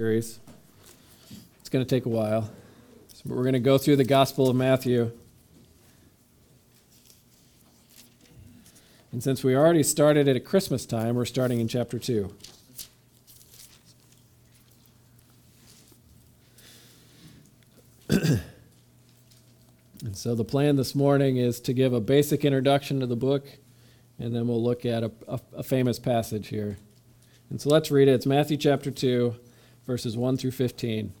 series. It's going to take a while. So we're going to go through the Gospel of Matthew. And since we already started at Christmas time, we're starting in chapter 2. and so the plan this morning is to give a basic introduction to the book, and then we'll look at a, a, a famous passage here. And so let's read it. It's Matthew chapter 2 verses 1 through 15.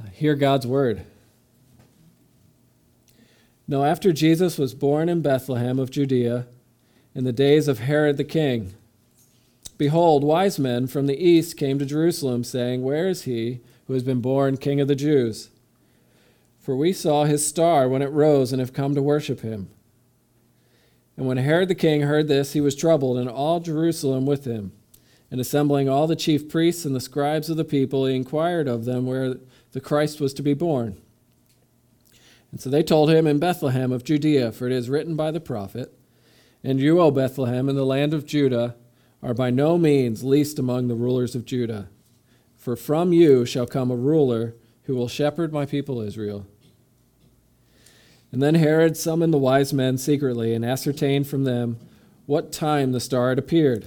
Uh, hear God's word. Now, after Jesus was born in Bethlehem of Judea, in the days of Herod the king, behold, wise men from the east came to Jerusalem, saying, Where is he who has been born king of the Jews? For we saw his star when it rose and have come to worship him. And when Herod the king heard this, he was troubled, and all Jerusalem with him. And assembling all the chief priests and the scribes of the people, he inquired of them where the Christ was to be born. And so they told him, In Bethlehem of Judea, for it is written by the prophet, And you, O Bethlehem, in the land of Judah, are by no means least among the rulers of Judah. For from you shall come a ruler who will shepherd my people Israel. And then Herod summoned the wise men secretly and ascertained from them what time the star had appeared.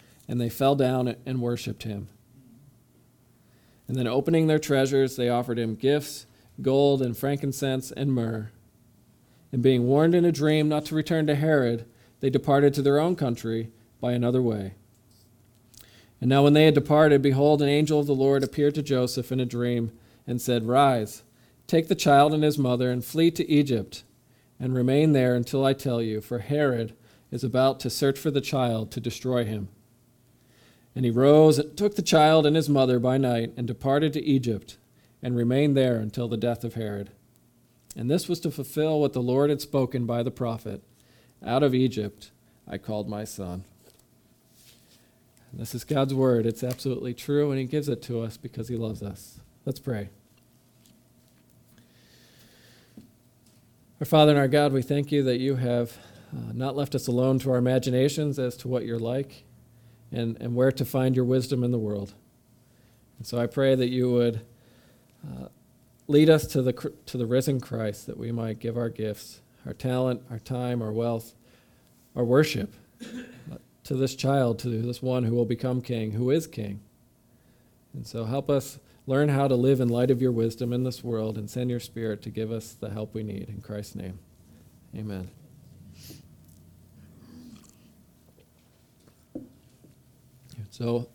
and they fell down and worshipped him. And then, opening their treasures, they offered him gifts gold and frankincense and myrrh. And being warned in a dream not to return to Herod, they departed to their own country by another way. And now, when they had departed, behold, an angel of the Lord appeared to Joseph in a dream and said, Rise, take the child and his mother, and flee to Egypt, and remain there until I tell you, for Herod is about to search for the child to destroy him. And he rose and took the child and his mother by night and departed to Egypt and remained there until the death of Herod. And this was to fulfill what the Lord had spoken by the prophet Out of Egypt I called my son. And this is God's word. It's absolutely true, and he gives it to us because he loves us. Let's pray. Our Father and our God, we thank you that you have uh, not left us alone to our imaginations as to what you're like and, and where to find your wisdom in the world. And so I pray that you would uh, lead us to the, to the risen Christ, that we might give our gifts, our talent, our time, our wealth, our worship uh, to this child, to this one who will become king, who is king. And so help us learn how to live in light of your wisdom in this world and send your spirit to give us the help we need. In Christ's name, amen. So,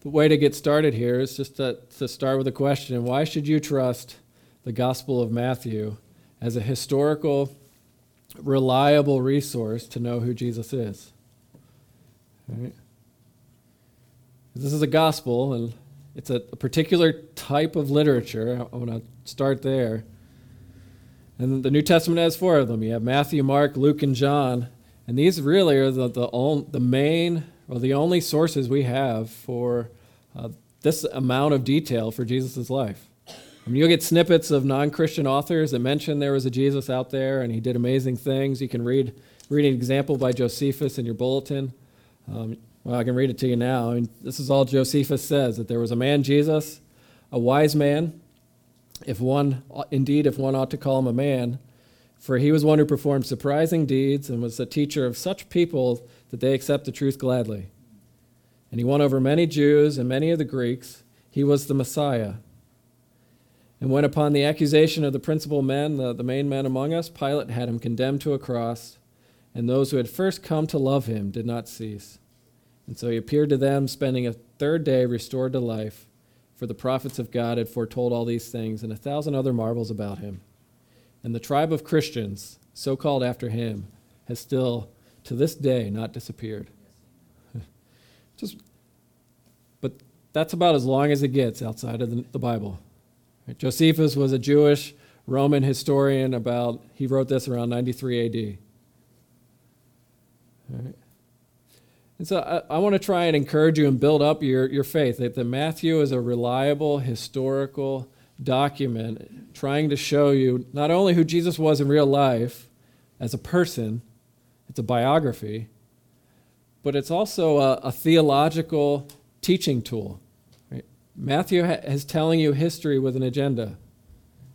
the way to get started here is just to, to start with a question Why should you trust the Gospel of Matthew as a historical, reliable resource to know who Jesus is? Right? This is a gospel, and it's a, a particular type of literature. I want to start there. And the New Testament has four of them. You have Matthew, Mark, Luke, and John. And these really are the, the, the main well, the only sources we have for uh, this amount of detail for Jesus' life. I mean, you'll get snippets of non-Christian authors that mention there was a Jesus out there and he did amazing things. You can read read an example by Josephus in your bulletin. Um, well, I can read it to you now. I mean, this is all Josephus says that there was a man Jesus, a wise man, if one indeed if one ought to call him a man, for he was one who performed surprising deeds and was a teacher of such people that they accept the truth gladly. And he won over many Jews and many of the Greeks. He was the Messiah. And when, upon the accusation of the principal men, the, the main men among us, Pilate had him condemned to a cross, and those who had first come to love him did not cease. And so he appeared to them, spending a third day restored to life, for the prophets of God had foretold all these things and a thousand other marvels about him. And the tribe of Christians, so called after him, has still to this day not disappeared. Just, but that's about as long as it gets outside of the, the Bible. Right? Josephus was a Jewish Roman historian about, he wrote this around 93 AD. And so I, I want to try and encourage you and build up your, your faith that, the Matthew is a reliable historical document trying to show you not only who Jesus was in real life as a person, it's a biography, but it's also a, a theological teaching tool. Right? Matthew ha- is telling you history with an agenda.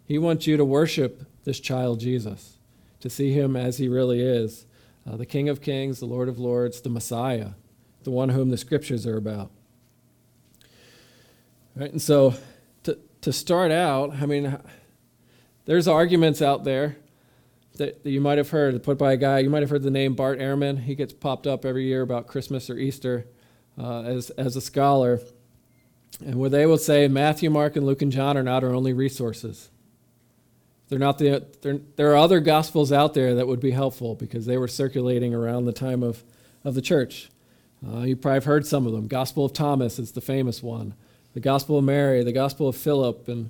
He wants you to worship this child Jesus, to see him as he really is uh, the King of Kings, the Lord of Lords, the Messiah, the one whom the scriptures are about. Right? And so, to, to start out, I mean, there's arguments out there that, that you might have heard, put by a guy, you might have heard the name Bart Ehrman. He gets popped up every year about Christmas or Easter uh, as, as a scholar. And where they will say Matthew, Mark, and Luke and John are not our only resources. They're not the, they're, there are other gospels out there that would be helpful because they were circulating around the time of, of the church. Uh, you probably have heard some of them. Gospel of Thomas is the famous one. The Gospel of Mary, the Gospel of Philip, and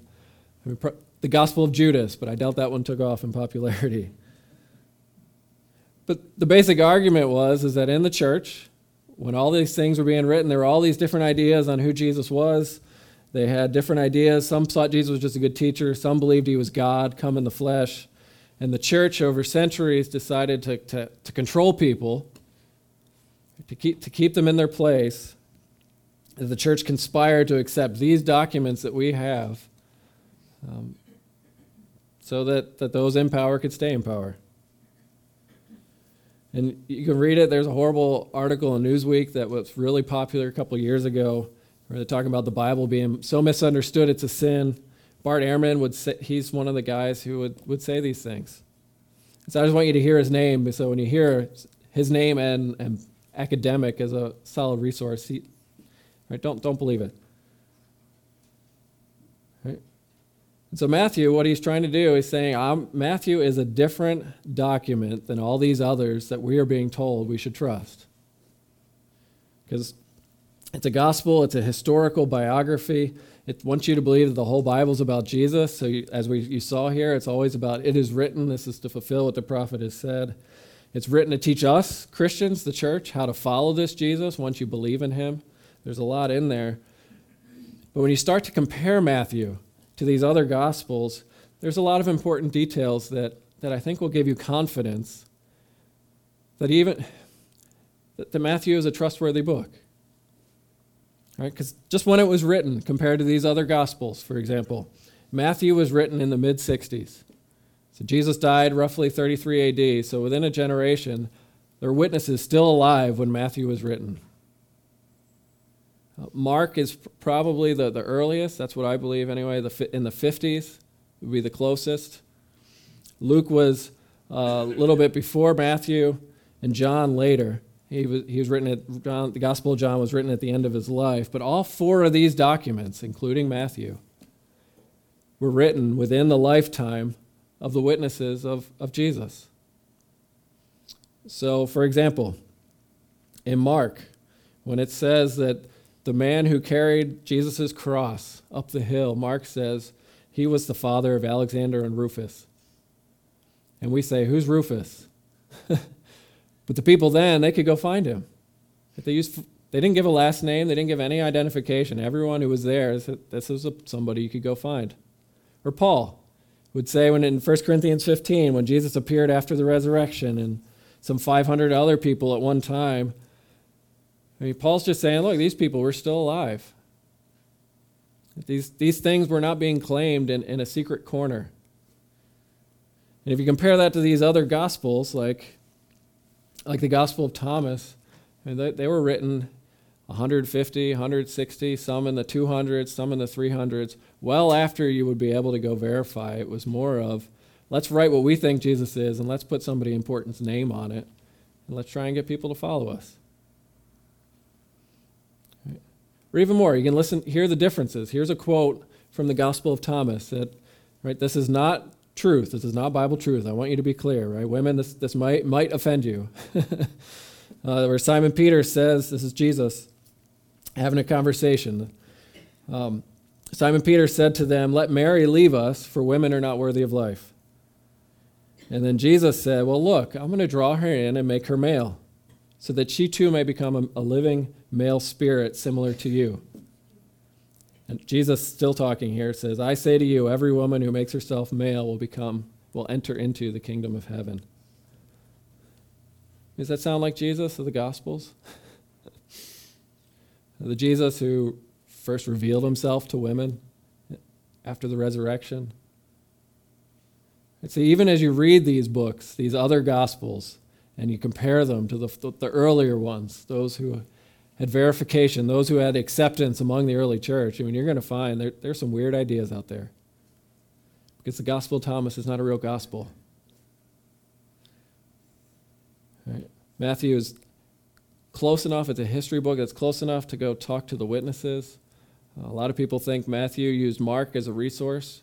I mean, the Gospel of Judas, but I doubt that one took off in popularity. But the basic argument was is that in the church, when all these things were being written, there were all these different ideas on who Jesus was. They had different ideas. Some thought Jesus was just a good teacher. Some believed he was God, come in the flesh. And the church, over centuries, decided to, to, to control people, to keep, to keep them in their place. The church conspired to accept these documents that we have um, so that, that those in power could stay in power. And you can read it. There's a horrible article in Newsweek that was really popular a couple years ago where they're talking about the Bible being so misunderstood it's a sin. Bart Ehrman would say, he's one of the guys who would, would say these things. So I just want you to hear his name. So when you hear his name and, and academic as a solid resource, he, right, don't, don't believe it. And so Matthew, what he's trying to do is saying I'm, Matthew is a different document than all these others that we are being told we should trust. Because it's a gospel, it's a historical biography. It wants you to believe that the whole Bible is about Jesus. So, you, as we, you saw here, it's always about it is written. This is to fulfill what the prophet has said. It's written to teach us, Christians, the church, how to follow this Jesus once you believe in him. There's a lot in there. But when you start to compare Matthew to these other gospels, there's a lot of important details that, that I think will give you confidence that even that, that Matthew is a trustworthy book. Right? Because just when it was written, compared to these other gospels, for example, Matthew was written in the mid 60s. So Jesus died roughly 33 AD. So within a generation, there were witnesses still alive when Matthew was written. Mark is probably the, the earliest, that's what I believe anyway, the, in the 50s would be the closest. Luke was uh, a little bit before Matthew, and John later. He was, he was written at, John, the Gospel of John was written at the end of his life, but all four of these documents, including Matthew, were written within the lifetime of the witnesses of, of Jesus. So, for example, in Mark, when it says that the man who carried Jesus' cross up the hill, Mark says he was the father of Alexander and Rufus. And we say, Who's Rufus? but the people then, they could go find him. They, used, they didn't give a last name, they didn't give any identification. Everyone who was there, this is somebody you could go find. Or Paul would say when in 1 Corinthians 15, when Jesus appeared after the resurrection and some 500 other people at one time, I mean, Paul's just saying, look, these people were still alive. These, these things were not being claimed in, in a secret corner. And if you compare that to these other gospels, like, like the Gospel of Thomas, I mean, they, they were written 150, 160, some in the 200s, some in the 300s, well after you would be able to go verify. It was more of, let's write what we think Jesus is and let's put somebody important's name on it and let's try and get people to follow us. Or even more, you can listen, hear the differences. Here's a quote from the Gospel of Thomas that, right, this is not truth. This is not Bible truth. I want you to be clear, right? Women, this, this might, might offend you. uh, where Simon Peter says, this is Jesus having a conversation. Um, Simon Peter said to them, Let Mary leave us, for women are not worthy of life. And then Jesus said, Well, look, I'm going to draw her in and make her male, so that she too may become a, living male spirit similar to you. And Jesus, still talking here, says, I say to you, every woman who makes herself male will become, will enter into the kingdom of heaven. Does that sound like Jesus of the Gospels? the Jesus who first revealed himself to women after the resurrection. And see, even as you read these books, these other Gospels, and you compare them to the, the earlier ones, those who had verification, those who had acceptance among the early church, I mean, you're going to find there, there's some weird ideas out there. Because the Gospel of Thomas is not a real gospel. Right? Matthew is close enough, it's a history book that's close enough to go talk to the witnesses. A lot of people think Matthew used Mark as a resource.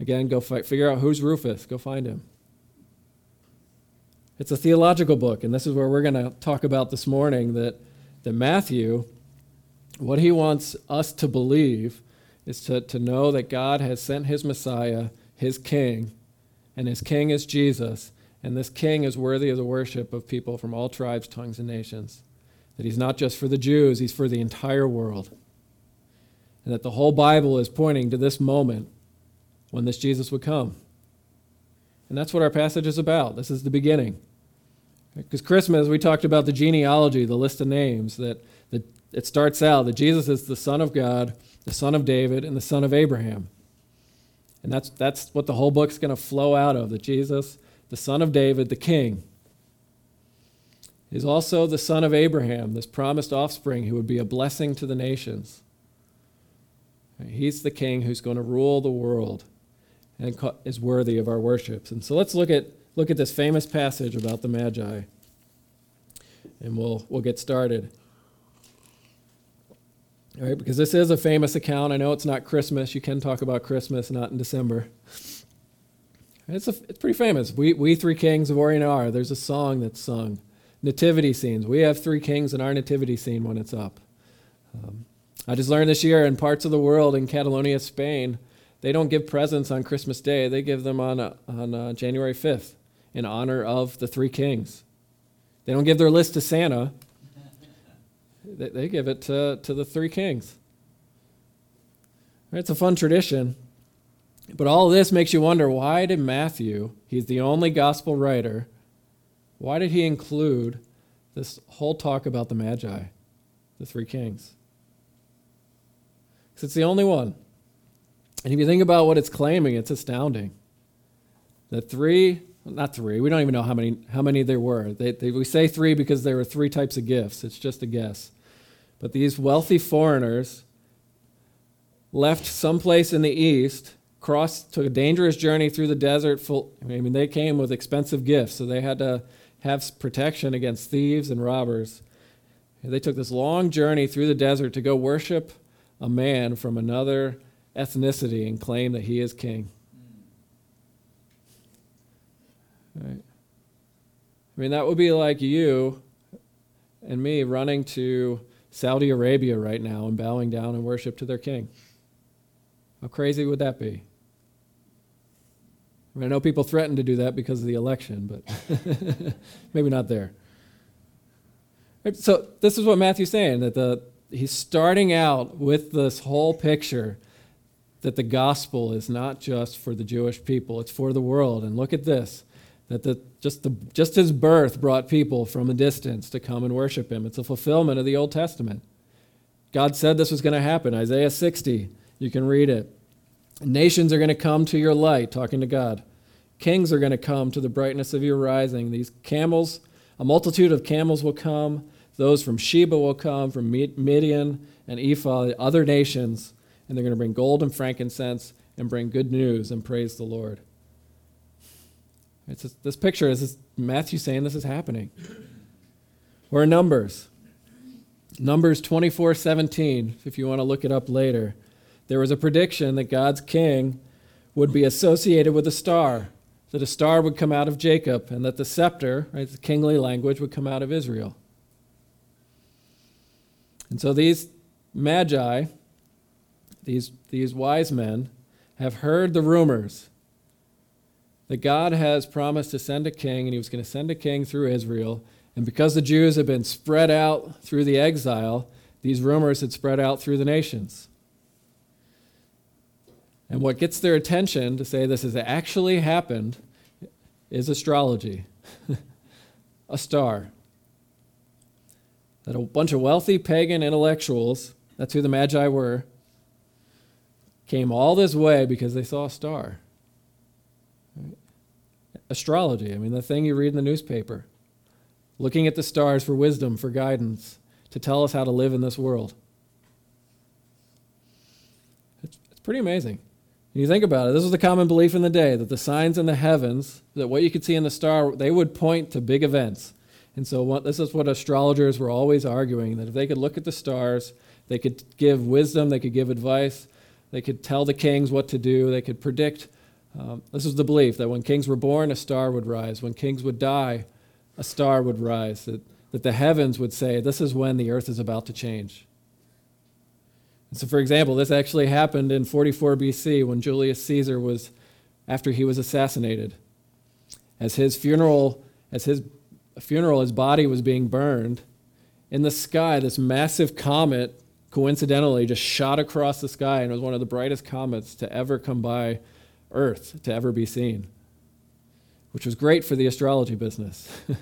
Again, go fi- figure out who's Rufus, go find him. It's a theological book, and this is where we're going to talk about this morning that, that Matthew, what he wants us to believe is to, to know that God has sent his Messiah, his king, and his king is Jesus, and this king is worthy of the worship of people from all tribes, tongues, and nations. That he's not just for the Jews, he's for the entire world. And that the whole Bible is pointing to this moment when this Jesus would come. And that's what our passage is about. This is the beginning. Because Christmas, we talked about the genealogy, the list of names, that, that it starts out that Jesus is the Son of God, the Son of David, and the Son of Abraham. And that's, that's what the whole book's going to flow out of that Jesus the son of David, the king, is also the son of Abraham, this promised offspring who would be a blessing to the nations. He's the king who's going to rule the world and is worthy of our worships. And so let's look at, look at this famous passage about the Magi, and we'll, we'll get started. All right, because this is a famous account. I know it's not Christmas. You can talk about Christmas, not in December. It's, a, it's pretty famous. We, we Three Kings of Orient are. There's a song that's sung. Nativity scenes. We have three kings in our nativity scene when it's up. Um, I just learned this year in parts of the world, in Catalonia, Spain, they don't give presents on Christmas Day. They give them on, uh, on uh, January 5th in honor of the three kings. They don't give their list to Santa, they, they give it to, to the three kings. It's a fun tradition. But all this makes you wonder why did Matthew, he's the only gospel writer, why did he include this whole talk about the Magi, the three kings? Because it's the only one. And if you think about what it's claiming, it's astounding. That three, not three, we don't even know how many, how many there were. They, they, we say three because there were three types of gifts. It's just a guess. But these wealthy foreigners left someplace in the east crossed, took a dangerous journey through the desert. Full, I mean, they came with expensive gifts, so they had to have protection against thieves and robbers. And they took this long journey through the desert to go worship a man from another ethnicity and claim that he is king. Right. I mean, that would be like you and me running to Saudi Arabia right now and bowing down and worship to their king. How crazy would that be? I, mean, I know people threaten to do that because of the election, but maybe not there. So this is what Matthew's saying that the he's starting out with this whole picture that the gospel is not just for the Jewish people, it's for the world. And look at this that the, just, the, just his birth brought people from a distance to come and worship him. It's a fulfillment of the Old Testament. God said this was going to happen. Isaiah 60, you can read it. Nations are going to come to your light, talking to God. Kings are going to come to the brightness of your rising. These camels, a multitude of camels will come. Those from Sheba will come, from Midian and Ephah, other nations, and they're going to bring gold and frankincense and bring good news and praise the Lord. It's just, this picture is Matthew saying this is happening. Or Numbers. Numbers 24 17, if you want to look it up later. There was a prediction that God's king would be associated with a star, that a star would come out of Jacob, and that the scepter, right, the kingly language, would come out of Israel. And so these magi these, these wise men have heard the rumors that God has promised to send a king, and he was going to send a king through Israel. And because the Jews had been spread out through the exile, these rumors had spread out through the nations. And what gets their attention to say this has actually happened is astrology, a star. That a bunch of wealthy pagan intellectuals, that's who the Magi were, came all this way because they saw a star. Astrology, I mean, the thing you read in the newspaper. Looking at the stars for wisdom, for guidance, to tell us how to live in this world. It's, it's pretty amazing. When you think about it, this was the common belief in the day that the signs in the heavens, that what you could see in the star, they would point to big events. And so what, this is what astrologers were always arguing that if they could look at the stars, they could give wisdom, they could give advice, they could tell the kings what to do, they could predict um, this was the belief that when kings were born, a star would rise. When kings would die, a star would rise. That, that the heavens would say, This is when the earth is about to change. And so, for example, this actually happened in 44 BC when Julius Caesar was, after he was assassinated. As his funeral, as his funeral, his body was being burned, in the sky, this massive comet coincidentally just shot across the sky and was one of the brightest comets to ever come by Earth to ever be seen, which was great for the astrology business.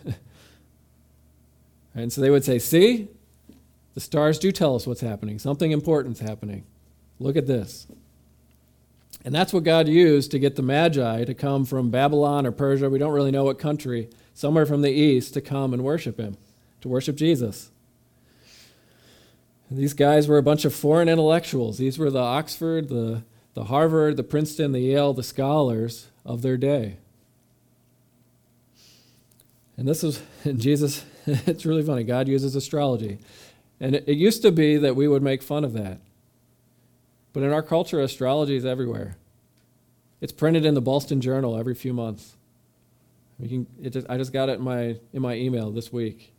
and so they would say, See, the stars do tell us what's happening. Something important's happening. Look at this. And that's what God used to get the Magi to come from Babylon or Persia, we don't really know what country, somewhere from the east, to come and worship Him, to worship Jesus. These guys were a bunch of foreign intellectuals. These were the Oxford, the the Harvard, the Princeton, the Yale, the scholars of their day. And this is, and Jesus, it's really funny. God uses astrology. And it, it used to be that we would make fun of that. But in our culture, astrology is everywhere. It's printed in the Boston Journal every few months. Can, just, I just got it in my, in my email this week.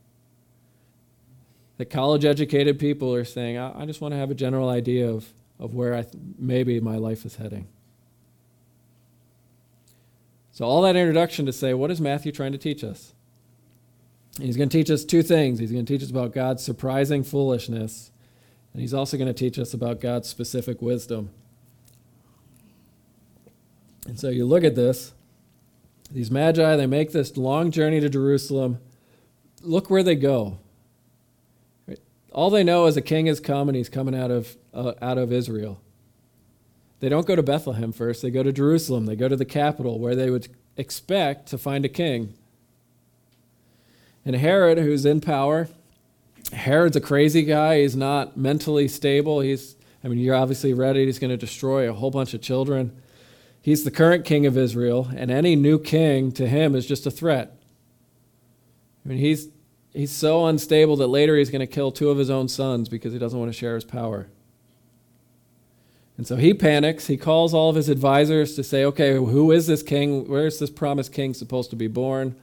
The college educated people are saying, I, I just want to have a general idea of of where I th- maybe my life is heading. So, all that introduction to say, what is Matthew trying to teach us? He's going to teach us two things. He's going to teach us about God's surprising foolishness, and he's also going to teach us about God's specific wisdom. And so you look at this. These magi, they make this long journey to Jerusalem. Look where they go. All they know is a king has come and he's coming out of, uh, out of Israel. They don't go to Bethlehem first, they go to Jerusalem. They go to the capital where they would expect to find a king. And Herod, who's in power, Herod's a crazy guy. He's not mentally stable. He's, I mean, you're obviously ready. He's going to destroy a whole bunch of children. He's the current king of Israel, and any new king to him is just a threat. I mean, he's he's so unstable that later he's going to kill two of his own sons because he doesn't want to share his power. And so he panics. He calls all of his advisors to say, okay, who is this king? Where is this promised king supposed to be born?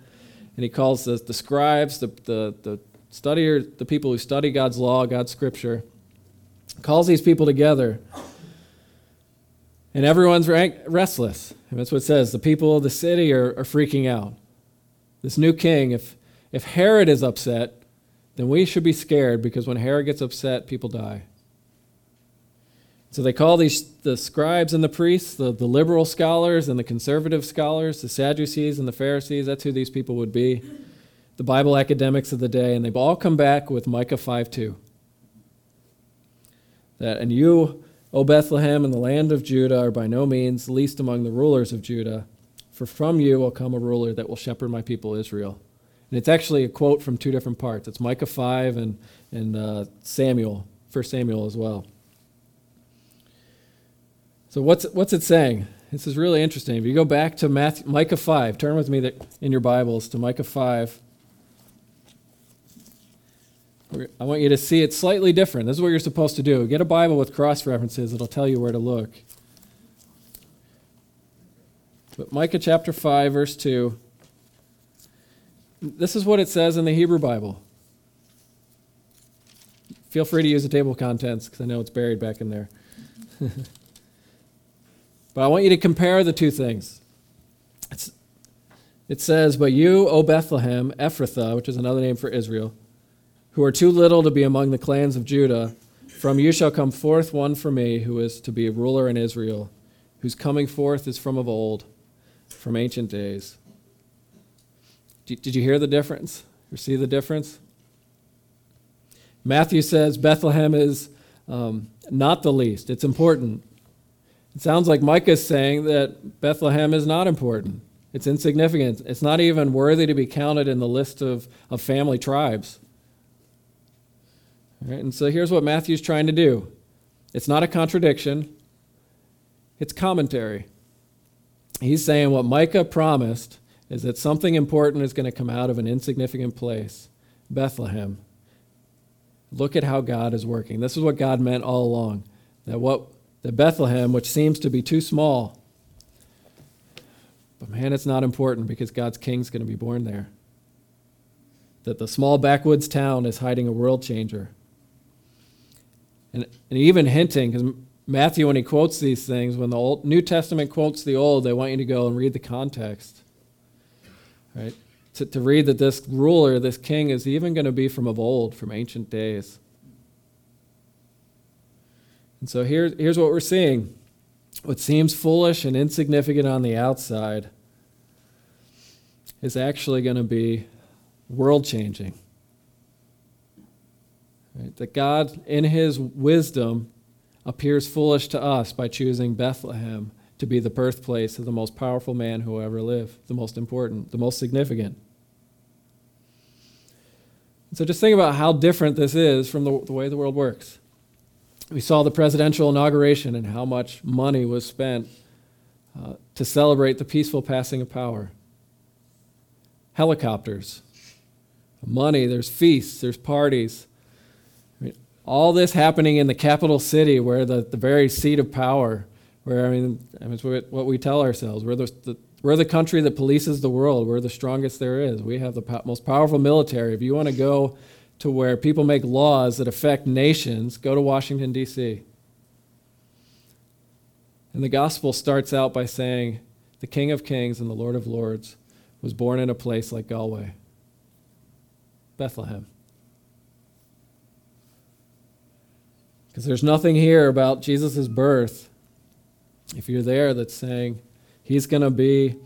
And he calls the, the scribes, the, the, the studier, the people who study God's law, God's scripture, calls these people together. And everyone's restless. And that's what it says. The people of the city are, are freaking out. This new king, if, if Herod is upset, then we should be scared because when Herod gets upset, people die. So they call these the scribes and the priests, the, the liberal scholars and the conservative scholars, the Sadducees and the Pharisees. That's who these people would be, the Bible academics of the day, and they've all come back with Micah 5 2. That, and you, O Bethlehem, in the land of Judah, are by no means least among the rulers of Judah, for from you will come a ruler that will shepherd my people Israel. And it's actually a quote from two different parts. It's Micah 5 and, and uh, Samuel, 1 Samuel as well. So what's, what's it saying? This is really interesting. If you go back to Matthew, Micah 5, turn with me in your Bibles to Micah 5. I want you to see it slightly different. This is what you're supposed to do. Get a Bible with cross references, it'll tell you where to look. But Micah chapter 5, verse 2 this is what it says in the Hebrew Bible. Feel free to use the table of contents because I know it's buried back in there. but I want you to compare the two things. It's, it says, But you, O Bethlehem, Ephrathah, which is another name for Israel, who are too little to be among the clans of Judah, from you shall come forth one for me who is to be a ruler in Israel, whose coming forth is from of old, from ancient days. Did you hear the difference? You see the difference? Matthew says Bethlehem is um, not the least, it's important. It sounds like Micah is saying that Bethlehem is not important. It's insignificant. It's not even worthy to be counted in the list of, of family tribes. Right, and so here's what Matthew's trying to do it's not a contradiction, it's commentary. He's saying what Micah promised is that something important is going to come out of an insignificant place, Bethlehem. Look at how God is working. This is what God meant all along. That what that Bethlehem, which seems to be too small, but man, it's not important because God's king's going to be born there. That the small backwoods town is hiding a world changer. And, and even hinting, because Matthew, when he quotes these things, when the Old, New Testament quotes the Old, they want you to go and read the context. Right? to, to read that this ruler, this king, is even going to be from of old, from ancient days. And so here, here's what we're seeing what seems foolish and insignificant on the outside is actually going to be world changing. Right? That God, in his wisdom, appears foolish to us by choosing Bethlehem to be the birthplace of the most powerful man who ever lived, the most important, the most significant. So just think about how different this is from the, the way the world works. We saw the presidential inauguration and how much money was spent uh, to celebrate the peaceful passing of power. Helicopters, money, there's feasts, there's parties. I mean, all this happening in the capital city where the, the very seat of power, where, I mean, I mean it's what we tell ourselves. We're the, the we're the country that polices the world. We're the strongest there is. We have the po- most powerful military. If you want to go to where people make laws that affect nations, go to Washington, D.C. And the gospel starts out by saying, The King of Kings and the Lord of Lords was born in a place like Galway, Bethlehem. Because there's nothing here about Jesus' birth, if you're there, that's saying, He's going to be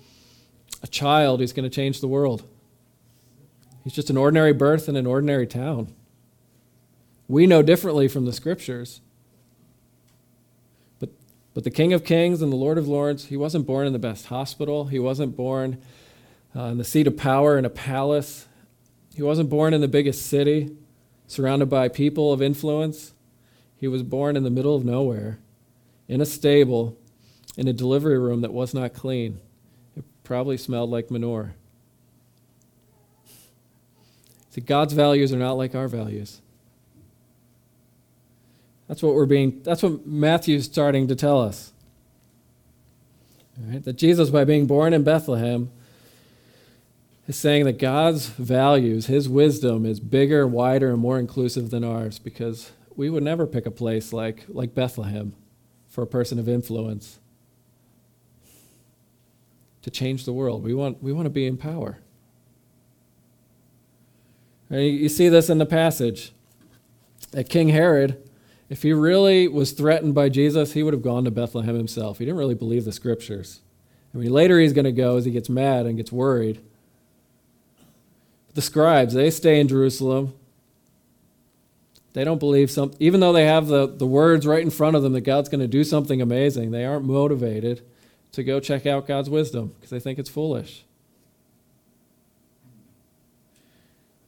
a child who's going to change the world. He's just an ordinary birth in an ordinary town. We know differently from the scriptures. But, but the King of Kings and the Lord of Lords, he wasn't born in the best hospital. He wasn't born uh, in the seat of power in a palace. He wasn't born in the biggest city, surrounded by people of influence. He was born in the middle of nowhere, in a stable, in a delivery room that was not clean. It probably smelled like manure. See, God's values are not like our values. That's what we're being, that's what Matthew's starting to tell us. Right? That Jesus, by being born in Bethlehem, is saying that God's values, his wisdom, is bigger, wider, and more inclusive than ours because we would never pick a place like, like Bethlehem for a person of influence to change the world. We want, we want to be in power. And you see this in the passage. That King Herod, if he really was threatened by Jesus, he would have gone to Bethlehem himself. He didn't really believe the scriptures. I mean, later he's going to go as he gets mad and gets worried. The scribes, they stay in Jerusalem. They don't believe some, even though they have the, the words right in front of them that God's going to do something amazing, they aren't motivated to go check out God's wisdom because they think it's foolish.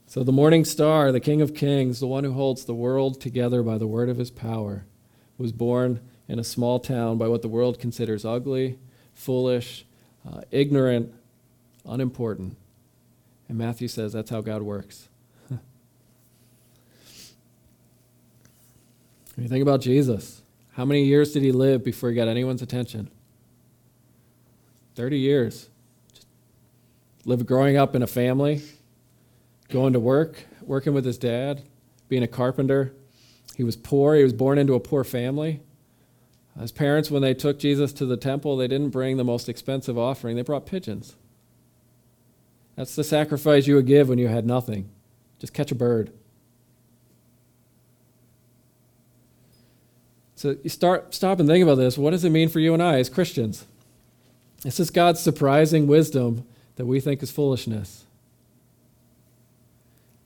So, the morning star, the King of Kings, the one who holds the world together by the word of his power, was born in a small town by what the world considers ugly, foolish, uh, ignorant, unimportant. And Matthew says that's how God works. when you think about Jesus, how many years did he live before he got anyone's attention? 30 years. Just lived growing up in a family, going to work, working with his dad, being a carpenter. He was poor. He was born into a poor family. His parents, when they took Jesus to the temple, they didn't bring the most expensive offering, they brought pigeons. That's the sacrifice you would give when you had nothing. Just catch a bird. So you start stop and think about this. What does it mean for you and I as Christians? This is God's surprising wisdom that we think is foolishness.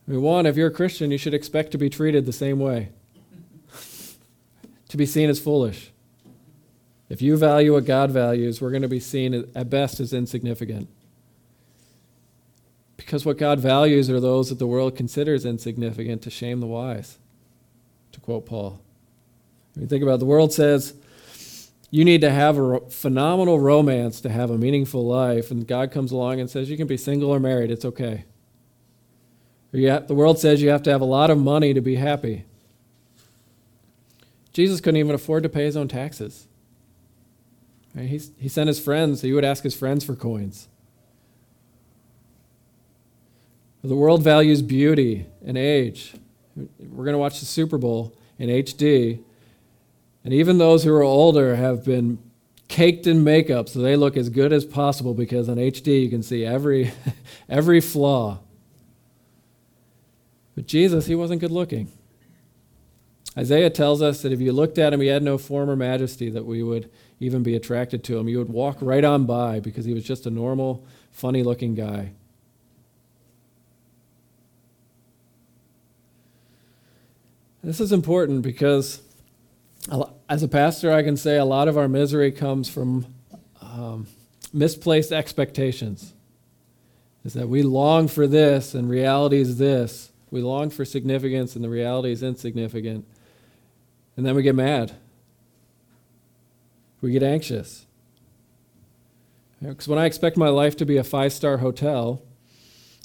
I mean, one, if you're a Christian, you should expect to be treated the same way, to be seen as foolish. If you value what God values, we're going to be seen at best as insignificant. Because what God values are those that the world considers insignificant to shame the wise, to quote Paul. When you think about it, the world says you need to have a phenomenal romance to have a meaningful life, and God comes along and says you can be single or married, it's okay. Or the world says you have to have a lot of money to be happy. Jesus couldn't even afford to pay his own taxes. Right? He, he sent his friends, so he would ask his friends for coins. The world values beauty and age. We're going to watch the Super Bowl in HD, and even those who are older have been caked in makeup so they look as good as possible because on HD you can see every, every flaw. But Jesus, he wasn't good looking. Isaiah tells us that if you looked at him, he had no form or majesty that we would even be attracted to him. You would walk right on by because he was just a normal, funny looking guy. This is important because as a pastor, I can say a lot of our misery comes from um, misplaced expectations. Is that we long for this and reality is this. We long for significance and the reality is insignificant. And then we get mad. We get anxious. Because when I expect my life to be a five star hotel,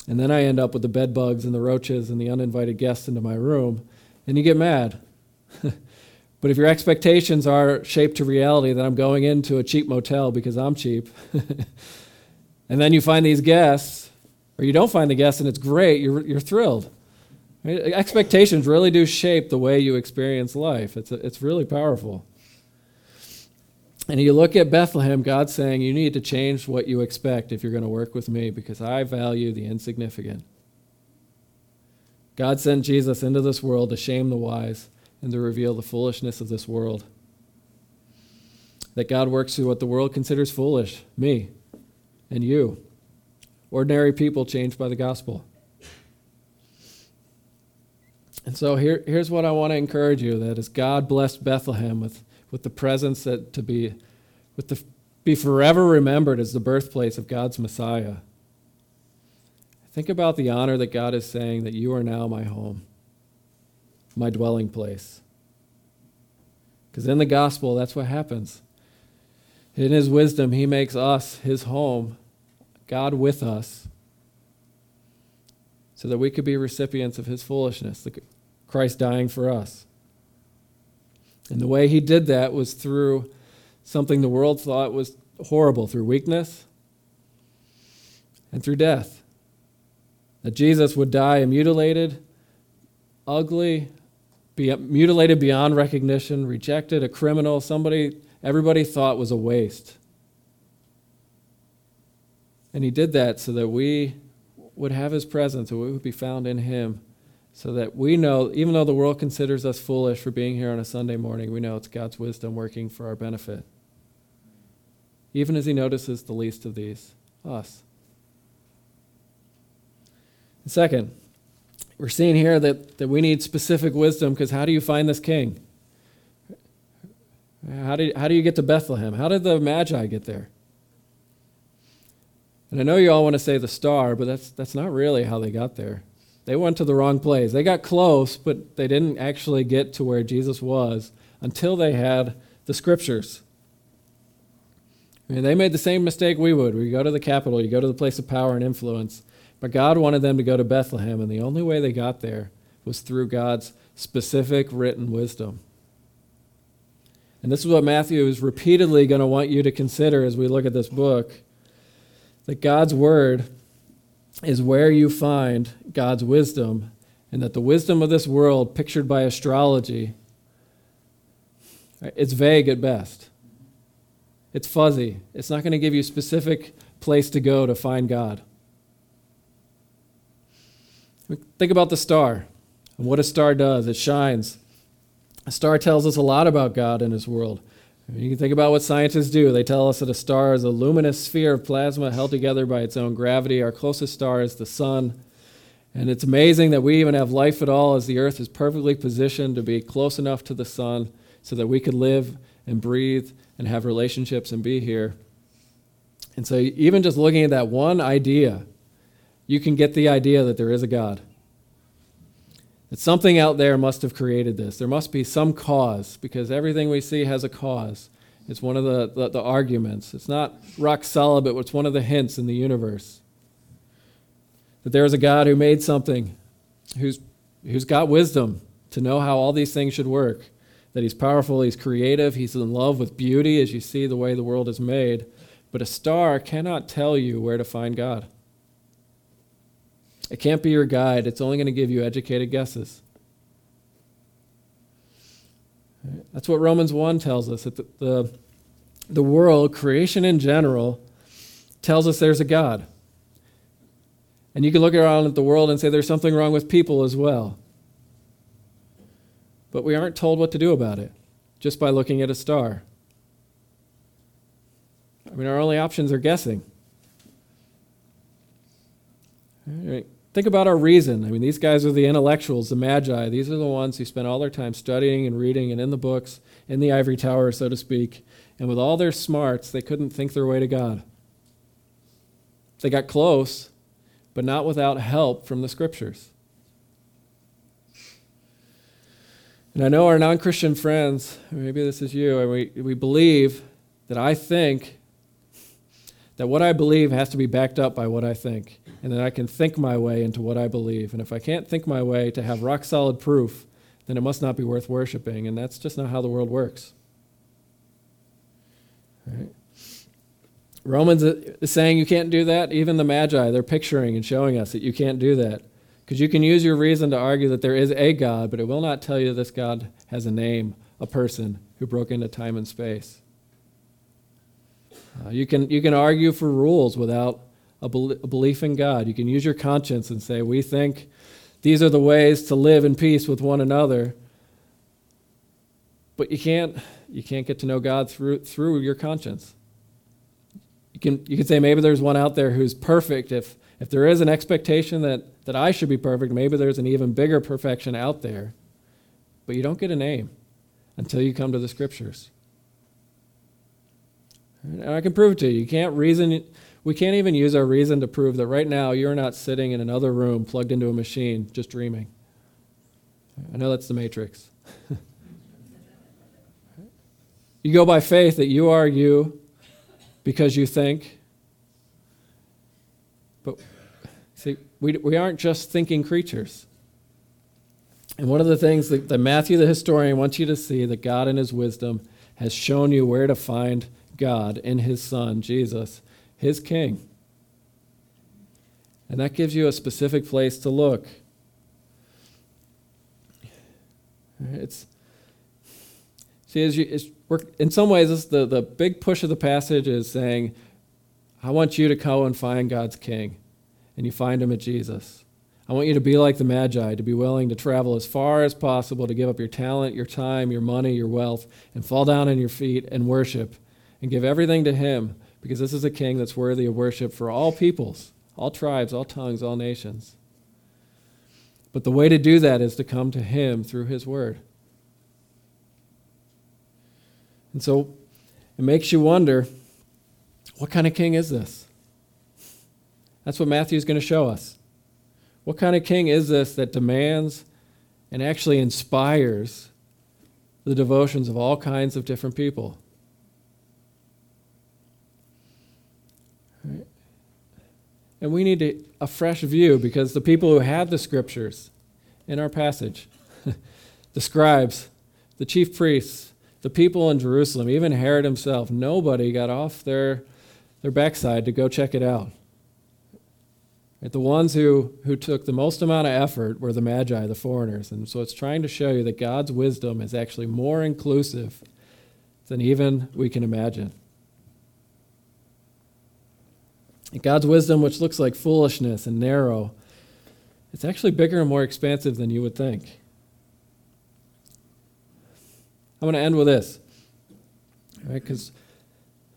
and then I end up with the bed bugs and the roaches and the uninvited guests into my room, then you get mad. but if your expectations are shaped to reality that I'm going into a cheap motel because I'm cheap, and then you find these guests, or you don't find the guests and it's great, you're, you're thrilled. Right? Expectations really do shape the way you experience life. It's, a, it's really powerful. And you look at Bethlehem, God's saying, You need to change what you expect if you're going to work with me because I value the insignificant. God sent Jesus into this world to shame the wise and to reveal the foolishness of this world. That God works through what the world considers foolish me and you, ordinary people changed by the gospel. And so here, here's what I want to encourage you that as God blessed Bethlehem with, with the presence that to be with the be forever remembered as the birthplace of God's Messiah. Think about the honor that God is saying that you are now my home, my dwelling place. Because in the gospel, that's what happens. In his wisdom, he makes us his home, God with us, so that we could be recipients of his foolishness, Christ dying for us. And the way he did that was through something the world thought was horrible, through weakness and through death. That Jesus would die a mutilated, ugly, be mutilated beyond recognition, rejected, a criminal, somebody everybody thought was a waste. And he did that so that we would have his presence and we would be found in him so that we know, even though the world considers us foolish for being here on a Sunday morning, we know it's God's wisdom working for our benefit. Even as he notices the least of these, us. And second, we're seeing here that, that we need specific wisdom because how do you find this king? How do, how do you get to Bethlehem? How did the Magi get there? And I know you all want to say the star, but that's, that's not really how they got there. They went to the wrong place. They got close, but they didn't actually get to where Jesus was until they had the scriptures. I mean, they made the same mistake we would. We go to the capital, you go to the place of power and influence. But God wanted them to go to Bethlehem, and the only way they got there was through God's specific written wisdom. And this is what Matthew is repeatedly going to want you to consider as we look at this book that God's word is where you find God's wisdom, and that the wisdom of this world, pictured by astrology, It's vague at best. It's fuzzy. It's not going to give you a specific place to go to find God. Think about the star and what a star does. It shines. A star tells us a lot about God and His world. You can think about what scientists do. They tell us that a star is a luminous sphere of plasma held together by its own gravity. Our closest star is the sun. And it's amazing that we even have life at all as the earth is perfectly positioned to be close enough to the sun so that we could live and breathe and have relationships and be here. And so, even just looking at that one idea, you can get the idea that there is a God. That something out there must have created this. There must be some cause, because everything we see has a cause. It's one of the, the, the arguments. It's not rock solid, but it's one of the hints in the universe. That there is a God who made something, who's, who's got wisdom to know how all these things should work that he's powerful, he's creative, he's in love with beauty, as you see the way the world is made. But a star cannot tell you where to find God. It can't be your guide, it's only going to give you educated guesses. That's what Romans 1 tells us that the, the, the world, creation in general, tells us there's a God. And you can look around at the world and say there's something wrong with people as well but we aren't told what to do about it just by looking at a star. I mean, our only options are guessing. Right. Think about our reason. I mean, these guys are the intellectuals, the magi. These are the ones who spent all their time studying and reading and in the books, in the ivory tower, so to speak. And with all their smarts, they couldn't think their way to God. They got close, but not without help from the scriptures. And I know our non Christian friends, maybe this is you, and we, we believe that I think that what I believe has to be backed up by what I think, and that I can think my way into what I believe. And if I can't think my way to have rock solid proof, then it must not be worth worshiping. And that's just not how the world works. Right? Romans is saying you can't do that. Even the Magi, they're picturing and showing us that you can't do that. Because you can use your reason to argue that there is a God, but it will not tell you this God has a name, a person who broke into time and space. Uh, you, can, you can argue for rules without a, be- a belief in God. You can use your conscience and say, We think these are the ways to live in peace with one another. But you can't, you can't get to know God through, through your conscience. You can, you can say maybe there's one out there who's perfect if, if there is an expectation that that I should be perfect. Maybe there's an even bigger perfection out there. But you don't get a name until you come to the scriptures. And I can prove it to you. You can't reason, we can't even use our reason to prove that right now you're not sitting in another room plugged into a machine just dreaming. I know that's the matrix. you go by faith that you are you because you think. But see, we, we aren't just thinking creatures. And one of the things that, that Matthew the historian wants you to see that God in his wisdom has shown you where to find God in his son, Jesus, his king. And that gives you a specific place to look. It's see, as you, it's, in some ways, the, the big push of the passage is saying, I want you to go and find God's king and you find him at Jesus. I want you to be like the Magi, to be willing to travel as far as possible, to give up your talent, your time, your money, your wealth, and fall down on your feet and worship and give everything to him because this is a king that's worthy of worship for all peoples, all tribes, all tongues, all nations. But the way to do that is to come to him through his word. And so it makes you wonder what kind of king is this? That's what Matthew is going to show us. What kind of king is this that demands and actually inspires the devotions of all kinds of different people? And we need a, fresh view because the people who had the scriptures in our passage, the scribes, the chief priests, the people in Jerusalem, even Herod himself, nobody got off their, their backside to go check it out. Right? The ones who, who took the most amount of effort were the Magi, the foreigners. And so it's trying to show you that God's wisdom is actually more inclusive than even we can imagine. God's wisdom, which looks like foolishness and narrow, it's actually bigger and more expansive than you would think. I'm going to end with this. Right? Because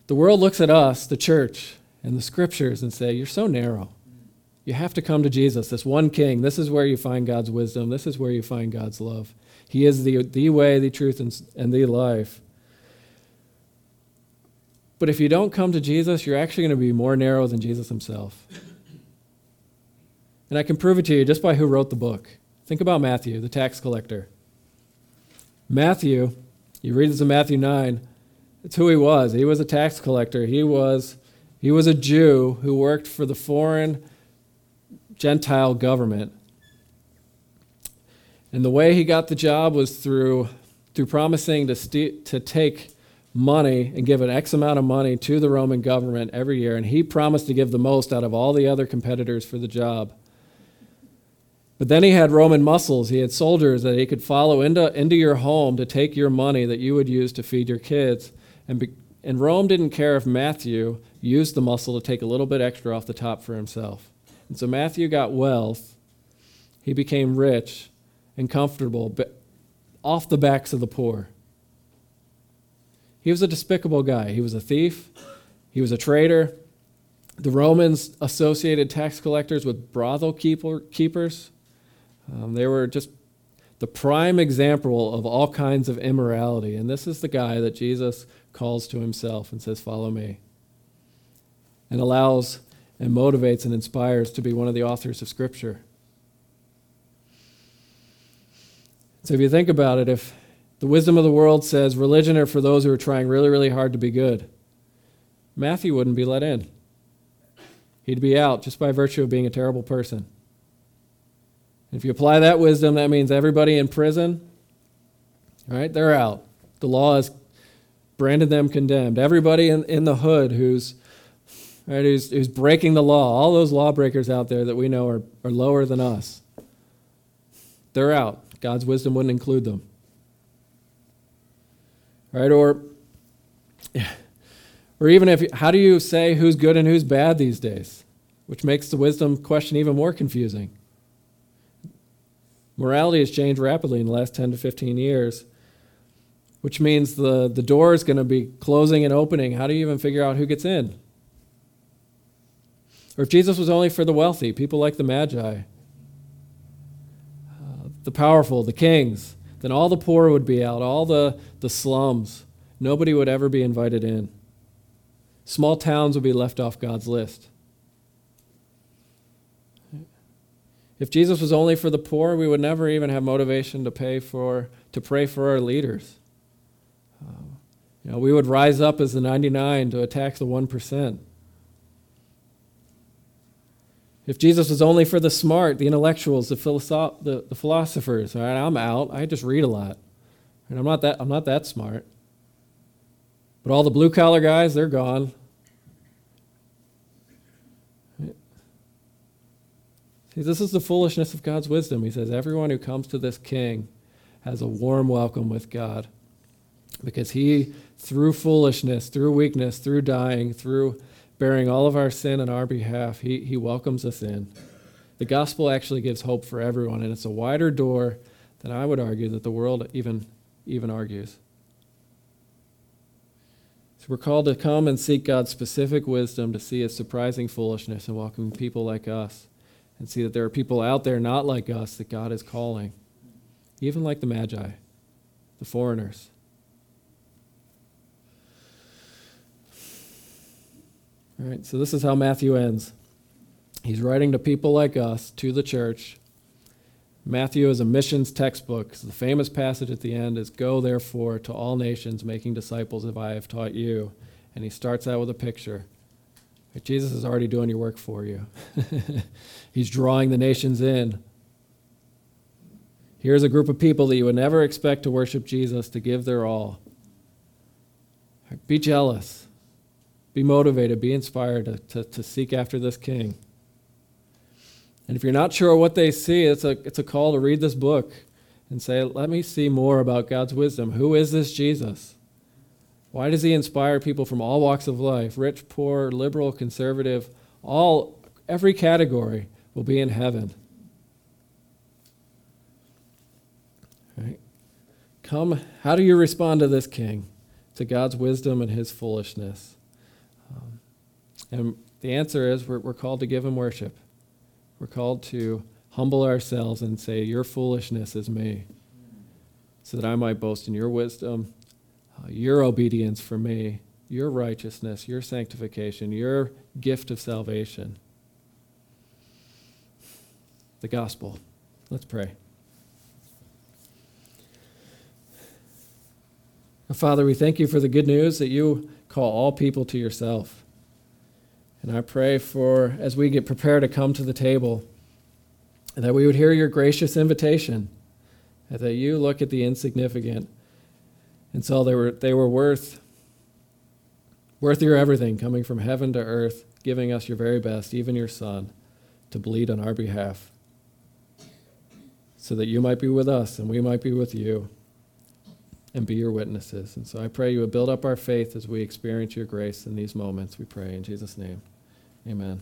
the world looks at us, the church, and the scriptures and say, You're so narrow. You have to come to Jesus, this one king. This is where you find God's wisdom. This is where you find God's love. He is the, the way, the truth, and, and the life. But if you don't come to Jesus, you're actually going to be more narrow than Jesus himself. And I can prove it to you just by who wrote the book. Think about Matthew, the tax collector. Matthew, you read this in Matthew 9, it's who he was. He was a tax collector. He was, he was a Jew who worked for the foreign Gentile government. And the way he got the job was through, through promising to, st- to take money and give an X amount of money to the Roman government every year. And he promised to give the most out of all the other competitors for the job. But then he had Roman muscles. He had soldiers that he could follow into, into your home to take your money that you would use to feed your kids. And, be, and Rome didn't care if Matthew used the muscle to take a little bit extra off the top for himself. And so Matthew got wealth. He became rich and comfortable, but off the backs of the poor. He was a despicable guy. He was a thief, he was a traitor. The Romans associated tax collectors with brothel keeper, keepers. Um, they were just the prime example of all kinds of immorality. And this is the guy that Jesus calls to himself and says, Follow me. And allows and motivates and inspires to be one of the authors of Scripture. So if you think about it, if the wisdom of the world says religion are for those who are trying really, really hard to be good. Matthew wouldn't be let in. He'd be out just by virtue of being a terrible person. If you apply that wisdom, that means everybody in prison, right, they're out. The law has branded them condemned. Everybody in, in the hood who's, right, who's, who's breaking the law, all those lawbreakers out there that we know are, are lower than us, they're out. God's wisdom wouldn't include them right? Or, or even if, how do you say who's good and who's bad these days? Which makes the wisdom question even more confusing. Morality has changed rapidly in the last 10 to 15 years, which means the, the door is going to be closing and opening. How do you even figure out who gets in? Or if Jesus was only for the wealthy, people like the Magi, uh, the powerful, the kings, then all the poor would be out, all the, the slums. Nobody would ever be invited in. Small towns would be left off God's list. If Jesus was only for the poor, we would never even have motivation to pay for to pray for our leaders. Um, you know, we would rise up as the 99 to attack the 1%. If Jesus was only for the smart, the intellectuals, the, philosoph- the, the philosophers, all right, I'm out. I just read a lot. And I'm not that, I'm not that smart. But all the blue collar guys, they're gone. See, this is the foolishness of God's wisdom. He says, Everyone who comes to this king has a warm welcome with God. Because he, through foolishness, through weakness, through dying, through bearing all of our sin on our behalf, he, he welcomes us in. The gospel actually gives hope for everyone, and it's a wider door than I would argue that the world even, even argues. So we're called to come and seek God's specific wisdom to see his surprising foolishness and welcome people like us and see that there are people out there not like us that God is calling, even like the Magi, the foreigners. All right, so this is how Matthew ends. He's writing to people like us, to the church. Matthew is a missions textbook. the famous passage at the end is Go therefore to all nations, making disciples as I have taught you. And he starts out with a picture. Jesus is already doing your work for you, he's drawing the nations in. Here's a group of people that you would never expect to worship Jesus to give their all. Be jealous. Be motivated, be inspired to, to, to, seek after this king. And if you're not sure what they see, it's a, it's a call to read this book and say, let me see more about God's wisdom. Who is this Jesus? Why does he inspire people from all walks of life, rich, poor, liberal, conservative, all every category will be in heaven? Right? Come, how do you respond to this king? To God's wisdom and his foolishness. Um, and the answer is we're, we're called to give him worship. We're called to humble ourselves and say, Your foolishness is me, so that I might boast in your wisdom, uh, your obedience for me, your righteousness, your sanctification, your gift of salvation. The gospel. Let's pray. Father, we thank you for the good news that you call all people to yourself. And I pray for, as we get prepared to come to the table, that we would hear your gracious invitation, that you look at the insignificant and saw they were, they were worth, worth your everything, coming from heaven to earth, giving us your very best, even your Son, to bleed on our behalf, so that you might be with us and we might be with you and be your witnesses. And so I pray you would build up our faith as we experience your grace in these moments. We pray in Jesus' name. Amen.